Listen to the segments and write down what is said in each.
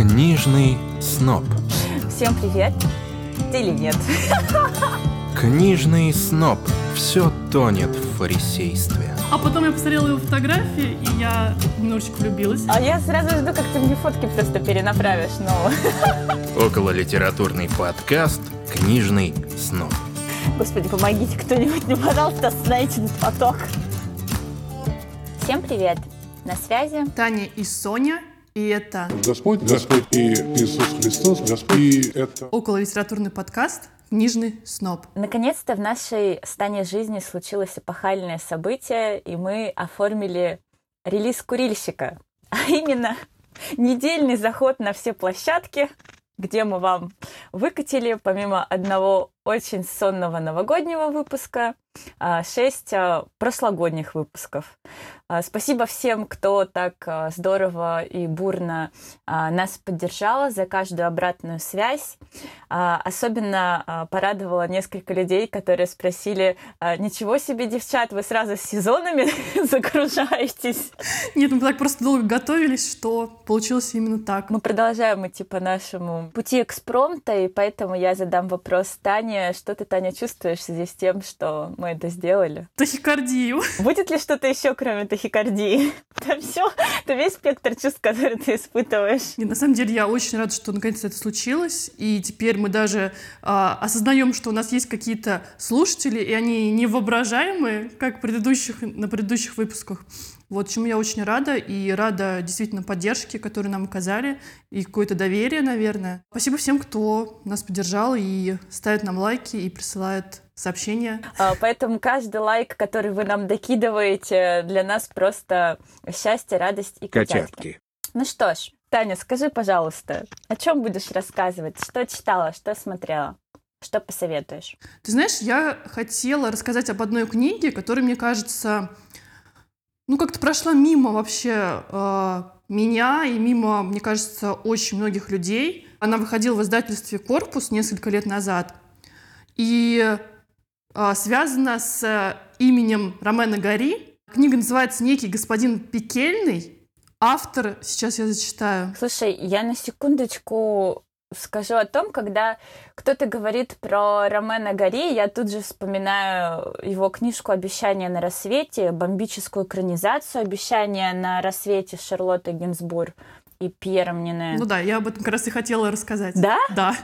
Книжный сноб. Всем привет. Или нет. Книжный сноб. Все тонет в фарисействе. А потом я посмотрела его фотографии, и я немножечко влюбилась. А я сразу жду, как ты мне фотки просто перенаправишь, ну. Около литературный подкаст «Книжный сноб». Господи, помогите кто-нибудь мне, пожалуйста, остановите этот поток. Всем привет. На связи Таня и Соня, и это Господь, Господь и Иисус Христос, Господь, и это около литературный подкаст «Книжный сноб». Наконец-то в нашей стане жизни случилось эпохальное событие, и мы оформили релиз курильщика. А именно недельный заход на все площадки, где мы вам выкатили, помимо одного очень сонного новогоднего выпуска, а, шесть а, прошлогодних выпусков. А, Спасибо всем, кто так а, здорово и бурно а, нас поддержала за каждую обратную связь. А, Особенно а, порадовало несколько людей, которые спросили, а, ничего себе, девчат, вы сразу с сезонами загружаетесь. Нет, мы так просто долго готовились, что получилось именно так. Мы продолжаем идти по нашему пути экспромта, и поэтому я задам вопрос Тане. Что ты, Таня, чувствуешь в связи с тем, что мы это сделали? Тахикардию. Будет ли что-то еще, кроме тахикардии? Это все, это весь спектр чувств, которые ты испытываешь. И на самом деле я очень рада, что наконец-то это случилось, и теперь мы даже а, осознаем, что у нас есть какие-то слушатели, и они невоображаемые, как предыдущих, на предыдущих выпусках. Вот чему я очень рада, и рада действительно поддержке, которую нам оказали, и какое-то доверие, наверное. Спасибо всем, кто нас поддержал и ставит нам лайки и присылает сообщения. А, Поэтому каждый лайк, который вы нам докидываете, для нас просто счастье, радость и котятки. Ну что ж, Таня, скажи, пожалуйста, о чем будешь рассказывать? Что читала, что смотрела? Что посоветуешь? Ты знаешь, я хотела рассказать об одной книге, которая, мне кажется, ну как-то прошла мимо вообще э, меня и мимо, мне кажется, очень многих людей. Она выходила в издательстве «Корпус» несколько лет назад. И э, связана с именем Ромена Гори. Книга называется «Некий господин Пекельный». Автор, сейчас я зачитаю. Слушай, я на секундочку скажу о том, когда кто-то говорит про Ромена Гори, я тут же вспоминаю его книжку «Обещание на рассвете», бомбическую экранизацию «Обещание на рассвете» с Шарлоттой Гинзбург и Пьером Нине. Ну да, я об этом как раз и хотела рассказать. Да? Да.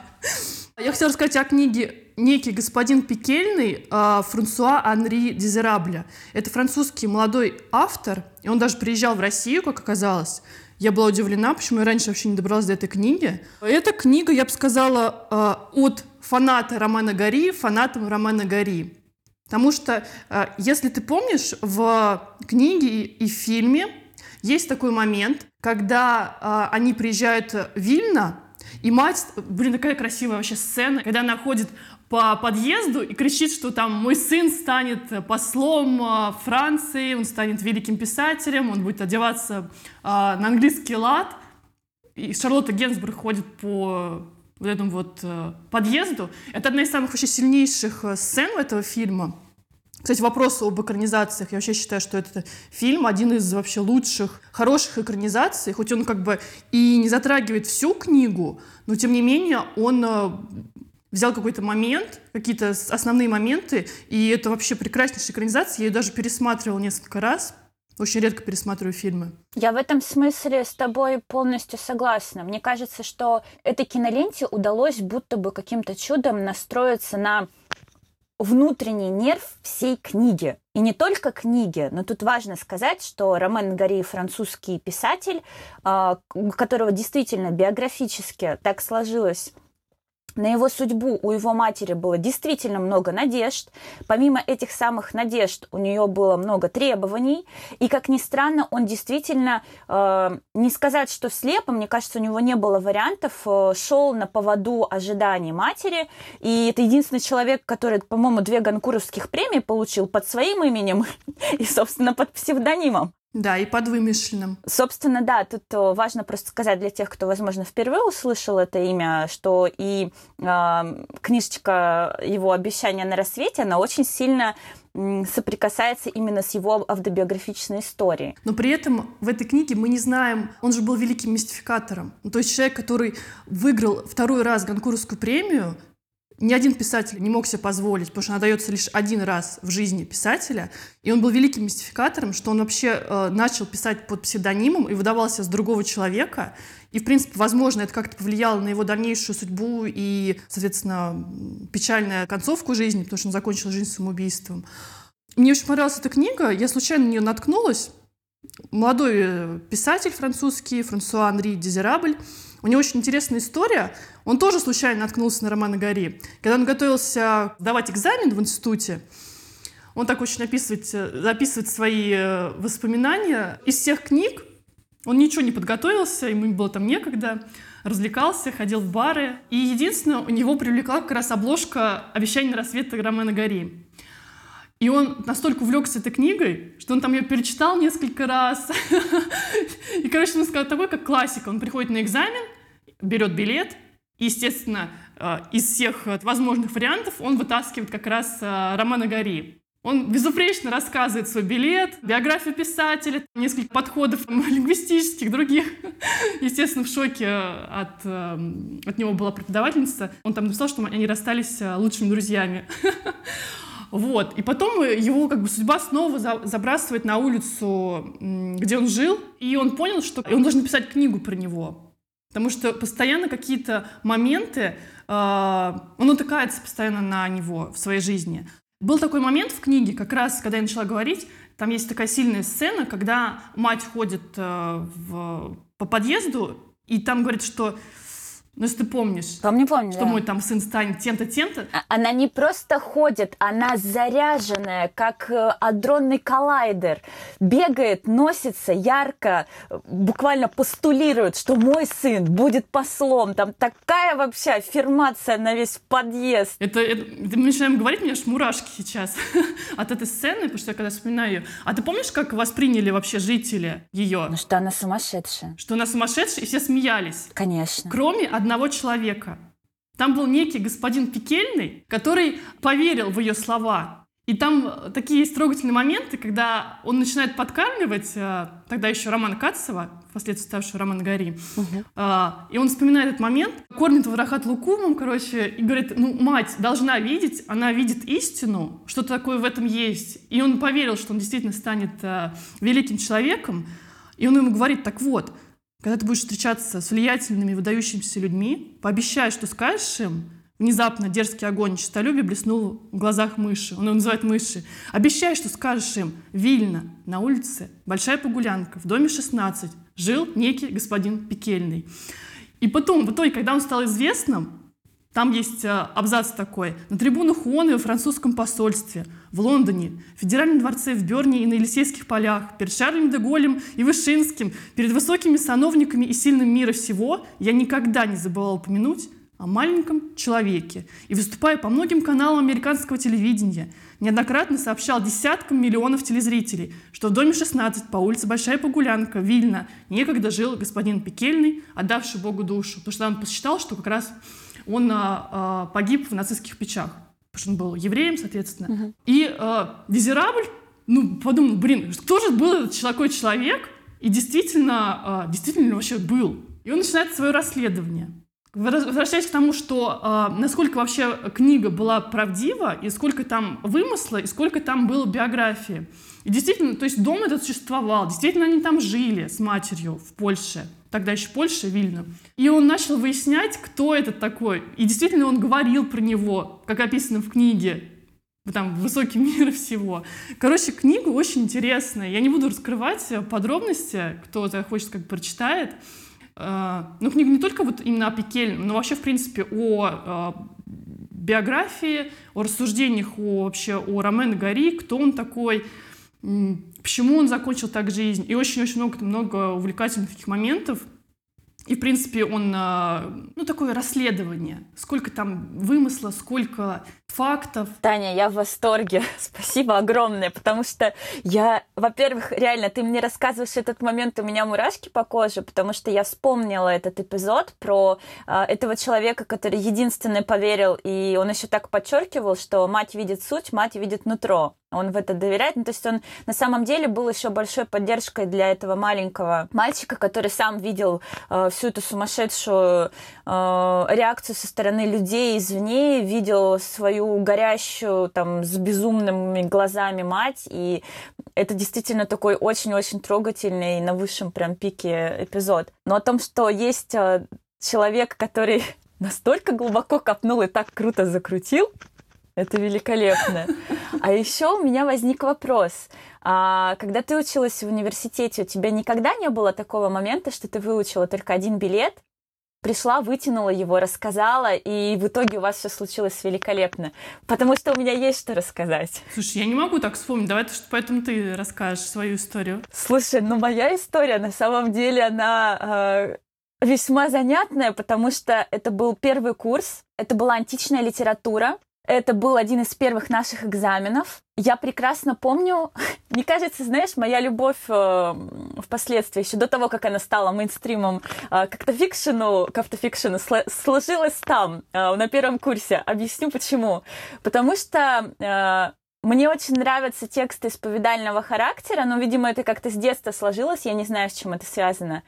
Я хотела рассказать о книге «Некий господин Пекельный» а, Франсуа Анри Дезерабля. Это французский молодой автор, и он даже приезжал в Россию, как оказалось. Я была удивлена, почему я раньше вообще не добралась до этой книги. Эта книга, я бы сказала, а, от фаната Романа Гори фанатам Романа Гори. Потому что, а, если ты помнишь, в книге и в фильме есть такой момент, когда а, они приезжают в Вильно, и мать, блин, такая красивая вообще сцена, когда она ходит по подъезду и кричит, что там мой сын станет послом а, Франции, он станет великим писателем, он будет одеваться а, на английский лад. И Шарлотта Генсбург ходит по вот этому вот э, подъезду. Это одна из самых вообще сильнейших э, сцен этого фильма. Кстати, вопрос об экранизациях. Я вообще считаю, что этот фильм один из вообще лучших, хороших экранизаций. Хоть он как бы и не затрагивает всю книгу, но тем не менее он э, взял какой-то момент, какие-то основные моменты, и это вообще прекраснейшая экранизация. Я ее даже пересматривала несколько раз. Очень редко пересматриваю фильмы. Я в этом смысле с тобой полностью согласна. Мне кажется, что этой киноленте удалось будто бы каким-то чудом настроиться на внутренний нерв всей книги. И не только книги, но тут важно сказать, что Ромен Гори французский писатель, а, у которого действительно биографически так сложилось на его судьбу у его матери было действительно много надежд. Помимо этих самых надежд у нее было много требований. И, как ни странно, он действительно, э, не сказать, что слепо, мне кажется, у него не было вариантов, э, шел на поводу ожиданий матери. И это единственный человек, который, по-моему, две Ганкуровских премии получил под своим именем и, собственно, под псевдонимом. Да, и под вымышленным. Собственно, да, тут э, важно просто сказать для тех, кто, возможно, впервые услышал это имя, что и э, книжечка его «Обещания на рассвете», она очень сильно соприкасается именно с его автобиографичной историей. Но при этом в этой книге мы не знаем, он же был великим мистификатором. Ну, то есть человек, который выиграл второй раз Ганкурскую премию, ни один писатель не мог себе позволить, потому что она дается лишь один раз в жизни писателя. И он был великим мистификатором, что он вообще э, начал писать под псевдонимом и выдавался с другого человека. И, в принципе, возможно, это как-то повлияло на его дальнейшую судьбу и, соответственно, печальную концовку жизни, потому что он закончил жизнь самоубийством. Мне очень понравилась эта книга, я случайно на нее наткнулась. Молодой э, писатель французский, Франсуа Анри Дезирабль, у него очень интересная история. Он тоже случайно наткнулся на романа Гори. Когда он готовился сдавать экзамен в институте, он так очень описывает, записывает свои э, воспоминания из всех книг. Он ничего не подготовился, ему было там некогда, развлекался, ходил в бары. И единственное, у него привлекла как раз обложка «Обещание на рассвет» Романа Гори. И он настолько увлекся этой книгой, что он там ее перечитал несколько раз. И, короче, он сказал, такой как классика. Он приходит на экзамен, берет билет, и, естественно, э, из всех возможных вариантов он вытаскивает как раз э, романа Гори. Он безупречно рассказывает свой билет, биографию писателя, несколько подходов лингвистических, других. Естественно, в шоке от, э, от него была преподавательница. Он там написал, что они расстались лучшими друзьями. Вот. И потом его как бы судьба снова забрасывает на улицу, где он жил, и он понял, что он должен написать книгу про него. Потому что постоянно какие-то моменты, э, он утыкается постоянно на него в своей жизни. Был такой момент в книге, как раз, когда я начала говорить, там есть такая сильная сцена, когда мать ходит э, в, по подъезду, и там говорит, что ну, если ты помнишь. Помню, помню, Что да. мой там сын станет тем-то, тем-то. А, она не просто ходит, она заряженная, как э, адронный коллайдер. Бегает, носится ярко, буквально постулирует, что мой сын будет послом. Там такая вообще аффирмация на весь подъезд. Это, это мы начинаем говорить, у меня аж мурашки сейчас от этой сцены, потому что я когда вспоминаю ее. А ты помнишь, как восприняли вообще жители ее? Ну что она сумасшедшая. Что она сумасшедшая, и все смеялись. Конечно. Кроме одного человека. Там был некий господин Пекельный, который поверил в ее слова. И там такие есть трогательные моменты, когда он начинает подкармливать, э, тогда еще Романа Кацева, впоследствии ставшего Романа Гори, угу. и он вспоминает этот момент, кормит Варахат лукумом, короче, и говорит, ну, мать должна видеть, она видит истину, что-то такое в этом есть. И он поверил, что он действительно станет э, великим человеком, и он ему говорит, так вот, когда ты будешь встречаться с влиятельными, выдающимися людьми, пообещай, что скажешь им, Внезапно дерзкий огонь честолюбия блеснул в глазах мыши. Он его называет мыши. Обещай, что скажешь им. Вильно, на улице, большая погулянка, в доме 16, жил некий господин Пекельный. И потом, в итоге, когда он стал известным, там есть э, абзац такой. На трибунах ООН и во французском посольстве, в Лондоне, в Федеральном дворце в Берне и на Елисейских полях, перед Шарлем де Голем и Вышинским, перед высокими сановниками и сильным мира всего я никогда не забывал упомянуть о маленьком человеке и, выступая по многим каналам американского телевидения, неоднократно сообщал десяткам миллионов телезрителей, что в доме 16 по улице Большая Погулянка, Вильна, некогда жил господин Пекельный, отдавший Богу душу, потому что он посчитал, что как раз он а, а, погиб в нацистских печах, потому что он был евреем, соответственно. Uh-huh. И а, Дезирабль, ну, подумал, блин, кто же был этот такой человек? И действительно, а, действительно вообще был. И он начинает свое расследование. Возвращаясь к тому, что э, насколько вообще книга была правдива, и сколько там вымысла, и сколько там было биографии. И действительно, то есть дом этот существовал, действительно они там жили с матерью в Польше тогда еще Польша, Вильна. И он начал выяснять, кто этот такой. И действительно он говорил про него, как описано в книге, там, высокий мир всего. Короче, книга очень интересная. Я не буду раскрывать подробности, кто захочет, как прочитает. А, ну, книга не только вот именно о Пикельном, но вообще, в принципе, о а, биографии, о рассуждениях о, вообще о Ромен Гори, кто он такой, почему он закончил так жизнь. И очень-очень много, много увлекательных таких моментов. И, в принципе, он, э, ну, такое расследование. Сколько там вымысла, сколько фактов. Таня, я в восторге. Спасибо огромное, потому что я, во-первых, реально, ты мне рассказываешь этот момент, у меня мурашки по коже, потому что я вспомнила этот эпизод про э, этого человека, который единственный поверил, и он еще так подчеркивал, что мать видит суть, мать видит нутро он в это доверяет. Ну, то есть он на самом деле был еще большой поддержкой для этого маленького мальчика, который сам видел э, всю эту сумасшедшую э, реакцию со стороны людей извне, видел свою горящую там с безумными глазами мать, и это действительно такой очень-очень трогательный на высшем прям пике эпизод. Но о том, что есть э, человек, который настолько глубоко копнул и так круто закрутил, это великолепно. А еще у меня возник вопрос. А, когда ты училась в университете, у тебя никогда не было такого момента, что ты выучила только один билет, пришла, вытянула его, рассказала, и в итоге у вас все случилось великолепно. Потому что у меня есть что рассказать. Слушай, я не могу так вспомнить. Давай поэтому ты расскажешь свою историю. Слушай, ну моя история на самом деле, она э, весьма занятная, потому что это был первый курс, это была античная литература, это был один из первых наших экзаменов. Я прекрасно помню, мне кажется, знаешь, моя любовь э, впоследствии, еще до того, как она стала мейнстримом э, к автофикшену, к автофикшену, сложилась там, э, на первом курсе. Объясню почему. Потому что э, мне очень нравятся тексты исповедального характера, но, видимо, это как-то с детства сложилось, я не знаю, с чем это связано.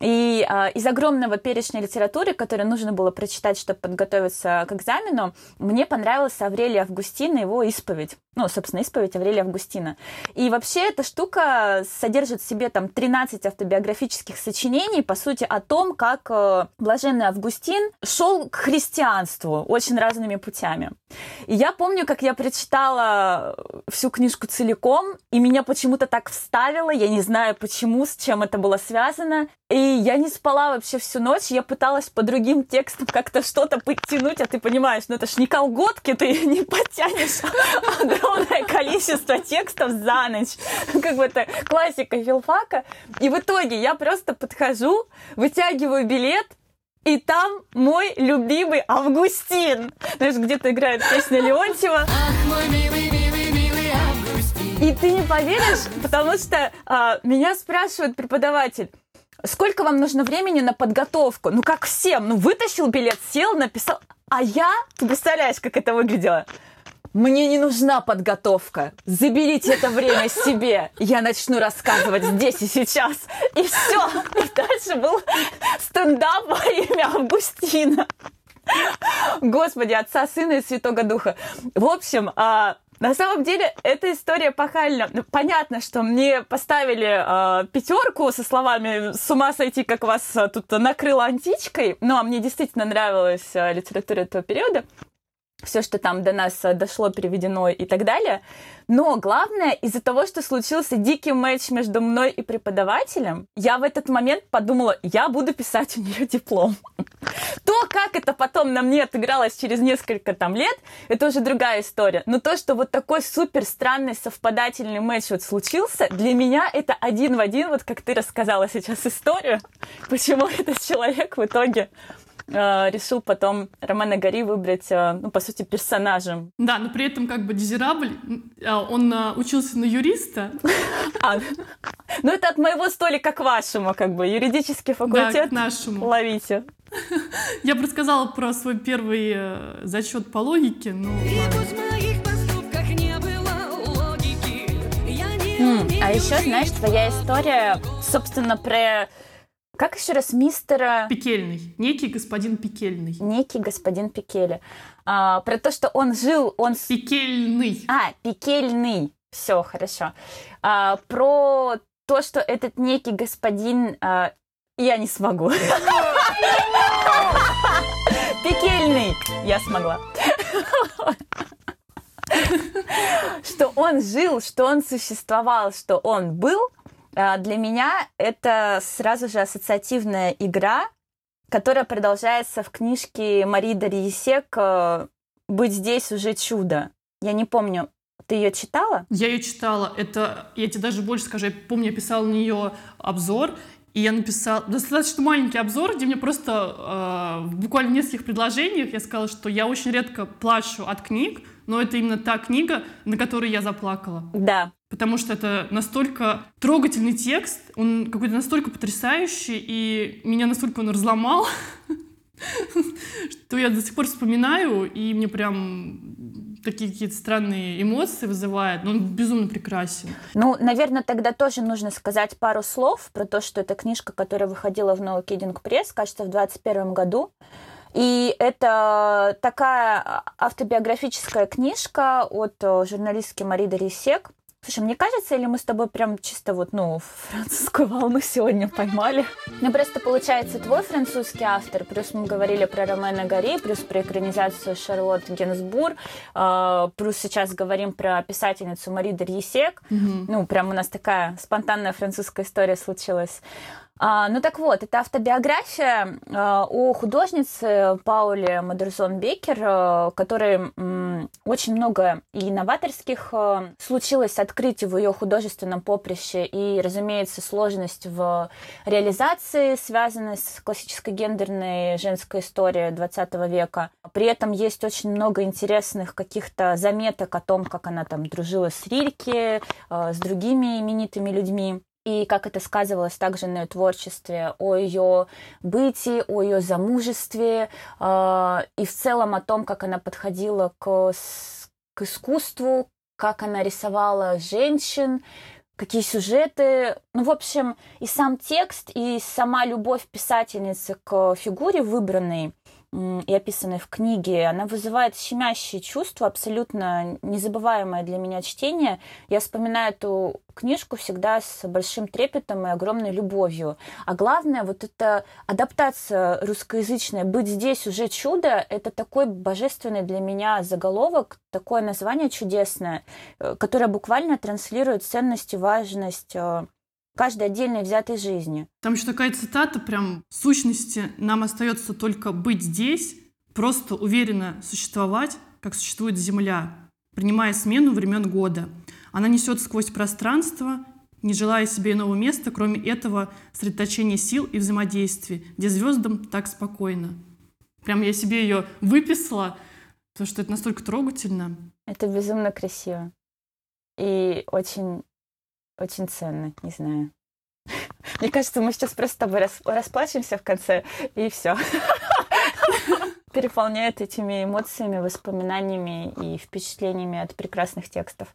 И э, из огромного перечня литературы, который нужно было прочитать, чтобы подготовиться к экзамену, мне понравился Аврелий Августин и его исповедь. Ну, собственно, исповедь Аврелия Августина. И вообще эта штука содержит в себе там 13 автобиографических сочинений, по сути, о том, как э, блаженный Августин шел к христианству очень разными путями. И я помню, как я прочитала всю книжку целиком, и меня почему-то так вставило, я не знаю почему, с чем это было связано. И я не спала вообще всю ночь, я пыталась по другим текстам как-то что-то подтянуть, а ты понимаешь, ну это ж не колготки, ты не подтянешь огромное количество текстов за ночь. Как бы это классика филфака. И в итоге я просто подхожу, вытягиваю билет, и там мой любимый Августин. Знаешь, где-то играет песня Леонтьева. Ах, мой милый. И ты не поверишь, потому что а, меня спрашивает преподаватель, Сколько вам нужно времени на подготовку? Ну, как всем. Ну, вытащил билет, сел, написал. А я, ты представляешь, как это выглядело? Мне не нужна подготовка. Заберите это время себе. Я начну рассказывать здесь и сейчас. И все. И дальше был стендап во имя Августина. Господи, Отца, Сына и Святого Духа. В общем, а, на самом деле, эта история пахальна. Ну, понятно, что мне поставили э, пятерку со словами «С ума сойти, как вас а, тут накрыло античкой». Ну, а мне действительно нравилась э, литература этого периода все, что там до нас э, дошло, переведено и так далее. Но главное, из-за того, что случился дикий матч между мной и преподавателем, я в этот момент подумала, я буду писать у нее диплом. То, как это потом на мне отыгралось через несколько там лет, это уже другая история. Но то, что вот такой супер странный совпадательный матч вот случился, для меня это один в один, вот как ты рассказала сейчас историю, почему этот человек в итоге э, решил потом Романа Гори выбрать, э, ну, по сути, персонажем. Да, но при этом как бы Дезирабль, э, он э, учился на юриста. А, ну, это от моего столика к вашему, как бы, юридический факультет. Да, к нашему. Ловите. Я бы рассказала про свой первый э, зачет по логике, но... А еще, знаешь, твоя история, собственно, про как еще раз мистера... Пекельный. Некий господин Пекельный. Некий господин Пекели. А, про то, что он жил, он... Пекельный. А, Пекельный. Все, хорошо. А, про то, что этот некий господин... А, я не смогу. Пекельный. Я смогла. Что он жил, что он существовал, что он был, для меня это сразу же ассоциативная игра, которая продолжается в книжке Мари Дарьесек «Быть здесь уже чудо». Я не помню, ты ее читала? Я ее читала. Это, я тебе даже больше скажу, я помню, я писала на нее обзор, И я написала достаточно маленький обзор, где мне просто э, в буквально нескольких предложениях я сказала, что я очень редко плачу от книг, но это именно та книга, на которой я заплакала. Да. Потому что это настолько трогательный текст, он какой-то настолько потрясающий, и меня настолько он разломал, что я до сих пор вспоминаю, и мне прям такие какие-то странные эмоции вызывает, но он безумно прекрасен. Ну, наверное, тогда тоже нужно сказать пару слов про то, что это книжка, которая выходила в No Kidding Press, кажется, в 2021 году. И это такая автобиографическая книжка от э, журналистки Мари Дорисек, Слушай, мне кажется, или мы с тобой прям чисто вот, ну, французскую волну сегодня поймали? Ну, просто получается твой французский автор, плюс мы говорили про Ромена Гори, плюс про экранизацию Шарлотт Генсбур, э, плюс сейчас говорим про писательницу Мари Дерьесек. Mm-hmm. Ну, прям у нас такая спонтанная французская история случилась. А, ну так вот, это автобиография а, о художнице Пауле Мадерсон Бекер, а, которой очень много и новаторских случилось открытий в ее художественном поприще, и, разумеется, сложность в реализации, связанной с классической гендерной женской историей 20 века. При этом есть очень много интересных каких-то заметок о том, как она там дружила с Рильке, с другими именитыми людьми и как это сказывалось также на ее творчестве, о ее бытии, о ее замужестве, э, и в целом о том, как она подходила к, к искусству, как она рисовала женщин, какие сюжеты. Ну, в общем, и сам текст, и сама любовь писательницы к фигуре выбранной и описанной в книге, она вызывает щемящие чувства, абсолютно незабываемое для меня чтение. Я вспоминаю эту книжку всегда с большим трепетом и огромной любовью. А главное, вот эта адаптация русскоязычная, быть здесь уже чудо, это такой божественный для меня заголовок, такое название чудесное, э, которое буквально транслирует ценность и важность э, каждой отдельной взятой жизни. Там еще такая цитата прям в сущности нам остается только быть здесь, просто уверенно существовать, как существует Земля, принимая смену времен года. Она несет сквозь пространство, не желая себе иного места, кроме этого сосредоточения сил и взаимодействия, где звездам так спокойно. Прям я себе ее выписала, потому что это настолько трогательно. Это безумно красиво. И очень очень ценно, не знаю. Мне кажется, мы сейчас просто с тобой расплачемся в конце, и все. Переполняет этими эмоциями, воспоминаниями и впечатлениями от прекрасных текстов.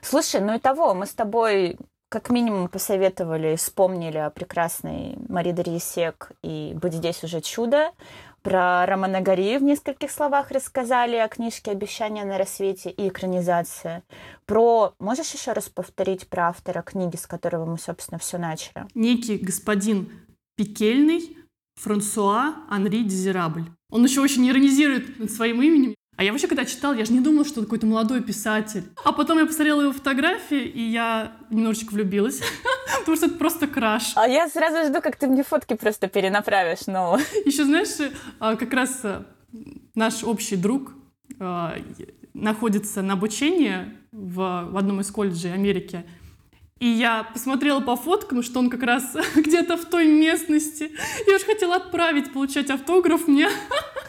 Слушай, ну и того, мы с тобой как минимум посоветовали, вспомнили о прекрасной Мари Дорьесек и «Быть здесь уже чудо», про Романа Гори в нескольких словах рассказали о книжке «Обещания на рассвете» и экранизация. Про... Можешь еще раз повторить про автора книги, с которого мы, собственно, все начали? Некий господин Пикельный Франсуа Анри Дезирабль. Он еще очень иронизирует над своим именем. А я вообще, когда читал, я же не думала, что он какой-то молодой писатель. А потом я посмотрела его фотографии, и я немножечко влюбилась. Потому что это просто краш. А я сразу жду, как ты мне фотки просто перенаправишь, ну. Еще, знаешь, а, как раз э, наш общий друг а, находится на обучении в, в одном из колледжей Америки. И я посмотрела по фоткам, что он как раз где-то в той местности. Я уж хотела отправить, получать автограф мне.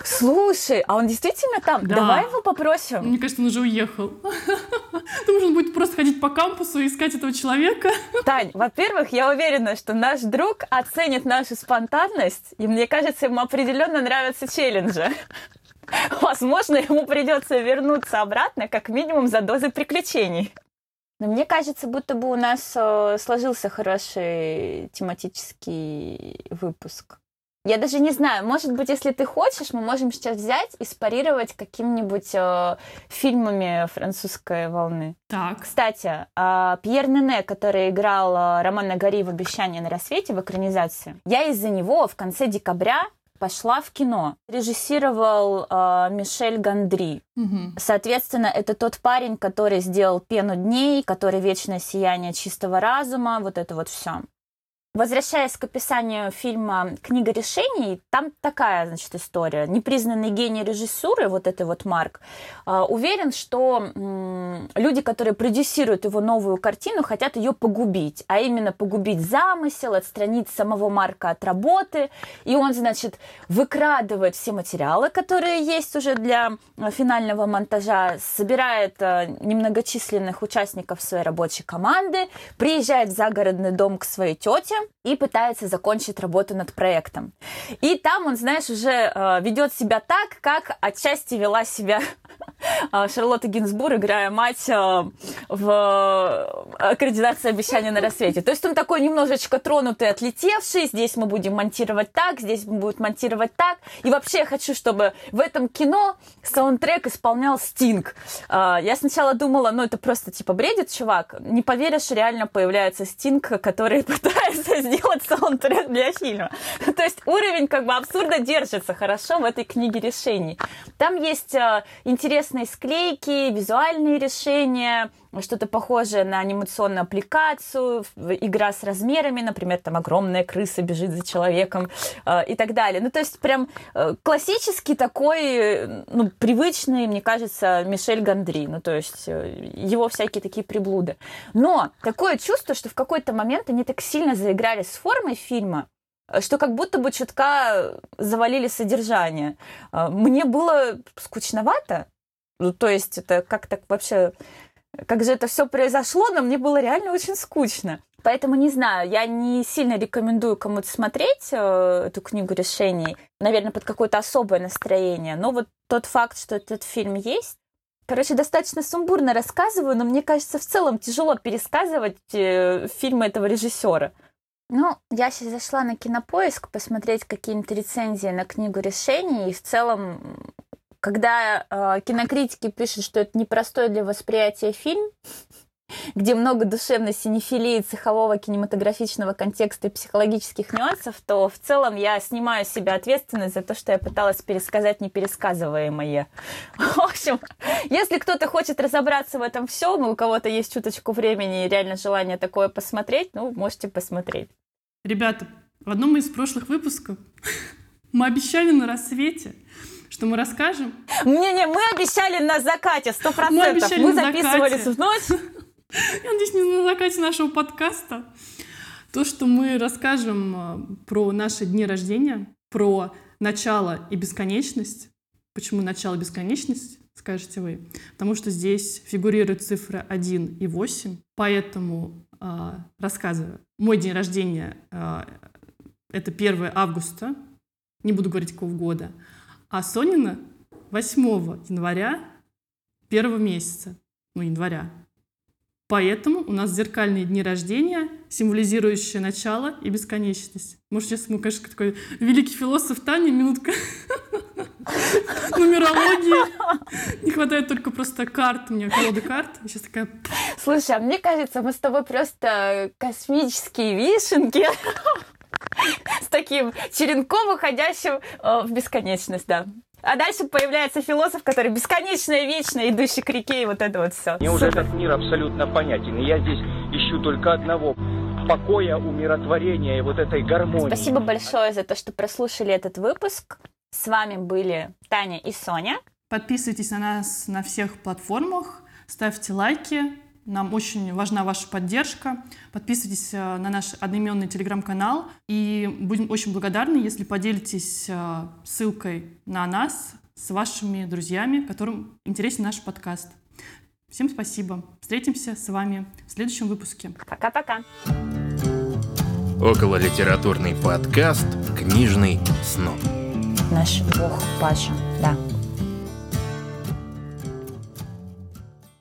Слушай, а он действительно там? Да. Давай его попросим. Мне кажется, он уже уехал. Думаю, он будет просто ходить по кампусу и искать этого человека. Тань, во-первых, я уверена, что наш друг оценит нашу спонтанность, и мне кажется, ему определенно нравятся челленджи. Возможно, ему придется вернуться обратно, как минимум, за дозой приключений. Но мне кажется, будто бы у нас э, сложился хороший тематический выпуск. Я даже не знаю, может быть, если ты хочешь, мы можем сейчас взять и спарировать какими-нибудь э, фильмами французской волны. Так. Кстати, э, Пьер Нене, который играл э, Романа Гори в «Обещании на рассвете» в экранизации, я из-за него в конце декабря пошла в кино. Режиссировал э, Мишель Гандри. Угу. Соответственно, это тот парень, который сделал «Пену дней», который «Вечное сияние чистого разума», вот это вот все. Возвращаясь к описанию фильма «Книга решений», там такая, значит, история. Непризнанный гений режиссуры, вот это вот Марк, а, уверен, что люди, которые продюсируют его новую картину, хотят ее погубить, а именно погубить замысел, отстранить самого Марка от работы. И он, значит, выкрадывает все материалы, которые есть уже для финального монтажа, собирает а, немногочисленных участников своей рабочей команды, приезжает в загородный дом к своей тете, и пытается закончить работу над проектом. И там он, знаешь, уже э, ведет себя так, как отчасти вела себя э, Шарлотта Гинзбур, играя мать э, в э, координации обещания на рассвете. То есть он такой немножечко тронутый, отлетевший. Здесь мы будем монтировать так, здесь мы будем монтировать так. И вообще я хочу, чтобы в этом кино саундтрек исполнял Стинг. Э, я сначала думала, ну это просто типа бредит чувак. Не поверишь, реально появляется Стинг, который пытается сделать саундтрек для фильма. То есть уровень как бы абсурда держится хорошо в этой книге решений. Там есть э, интересные склейки, визуальные решения, что-то похожее на анимационную аппликацию, игра с размерами, например, там огромная крыса бежит за человеком э, и так далее. Ну, то есть прям э, классический такой, ну, привычный, мне кажется, Мишель Гандри, ну, то есть э, его всякие такие приблуды. Но такое чувство, что в какой-то момент они так сильно заиграли с формой фильма, что как будто бы чутка завалили содержание. Э, мне было скучновато, ну, то есть это как-то вообще как же это все произошло, но мне было реально очень скучно. Поэтому не знаю, я не сильно рекомендую кому-то смотреть э, эту книгу решений, наверное, под какое-то особое настроение. Но вот тот факт, что этот фильм есть, Короче, достаточно сумбурно рассказываю, но мне кажется, в целом тяжело пересказывать э, фильмы этого режиссера. Ну, я сейчас зашла на кинопоиск посмотреть какие-нибудь рецензии на книгу решений, и в целом когда э, кинокритики пишут, что это непростой для восприятия фильм, где много душевной синефилии, цехового кинематографичного контекста и психологических нюансов, то в целом я снимаю с себя ответственность за то, что я пыталась пересказать непересказываемое. В общем, если кто-то хочет разобраться в этом всем, у кого-то есть чуточку времени и реально желание такое посмотреть, ну, можете посмотреть. Ребята, в одном из прошлых выпусков мы обещали на рассвете что мы расскажем. Не-не, мы обещали на закате, сто процентов. Мы, мы записывались в ночь. Я надеюсь, не на закате нашего подкаста. То, что мы расскажем э, про наши дни рождения, про начало и бесконечность. Почему начало и бесконечность, скажете вы? Потому что здесь фигурируют цифры 1 и 8. Поэтому э, рассказываю. Мой день рождения э, это 1 августа. Не буду говорить какого года. А Сонина 8 января первого месяца, ну, января. Поэтому у нас зеркальные дни рождения, символизирующие начало и бесконечность. Может, сейчас мы, конечно, такой великий философ Таня, минутка нумерологии. Не хватает только просто карт, у меня колода карт. Сейчас такая... Слушай, а мне кажется, мы с тобой просто космические вишенки с таким черенком, уходящим э, в бесконечность, да. А дальше появляется философ, который бесконечно и вечно идущий к реке, и вот это вот все. Мне уже этот мир абсолютно понятен, и я здесь ищу только одного покоя, умиротворения и вот этой гармонии. Спасибо большое за то, что прослушали этот выпуск. С вами были Таня и Соня. Подписывайтесь на нас на всех платформах, ставьте лайки, нам очень важна ваша поддержка. Подписывайтесь э, на наш одноименный телеграм-канал. И будем очень благодарны, если поделитесь э, ссылкой на нас с вашими друзьями, которым интересен наш подкаст. Всем спасибо. Встретимся с вами в следующем выпуске. Пока-пока. Около литературный подкаст «Книжный сноб». Наш бог Паша, да.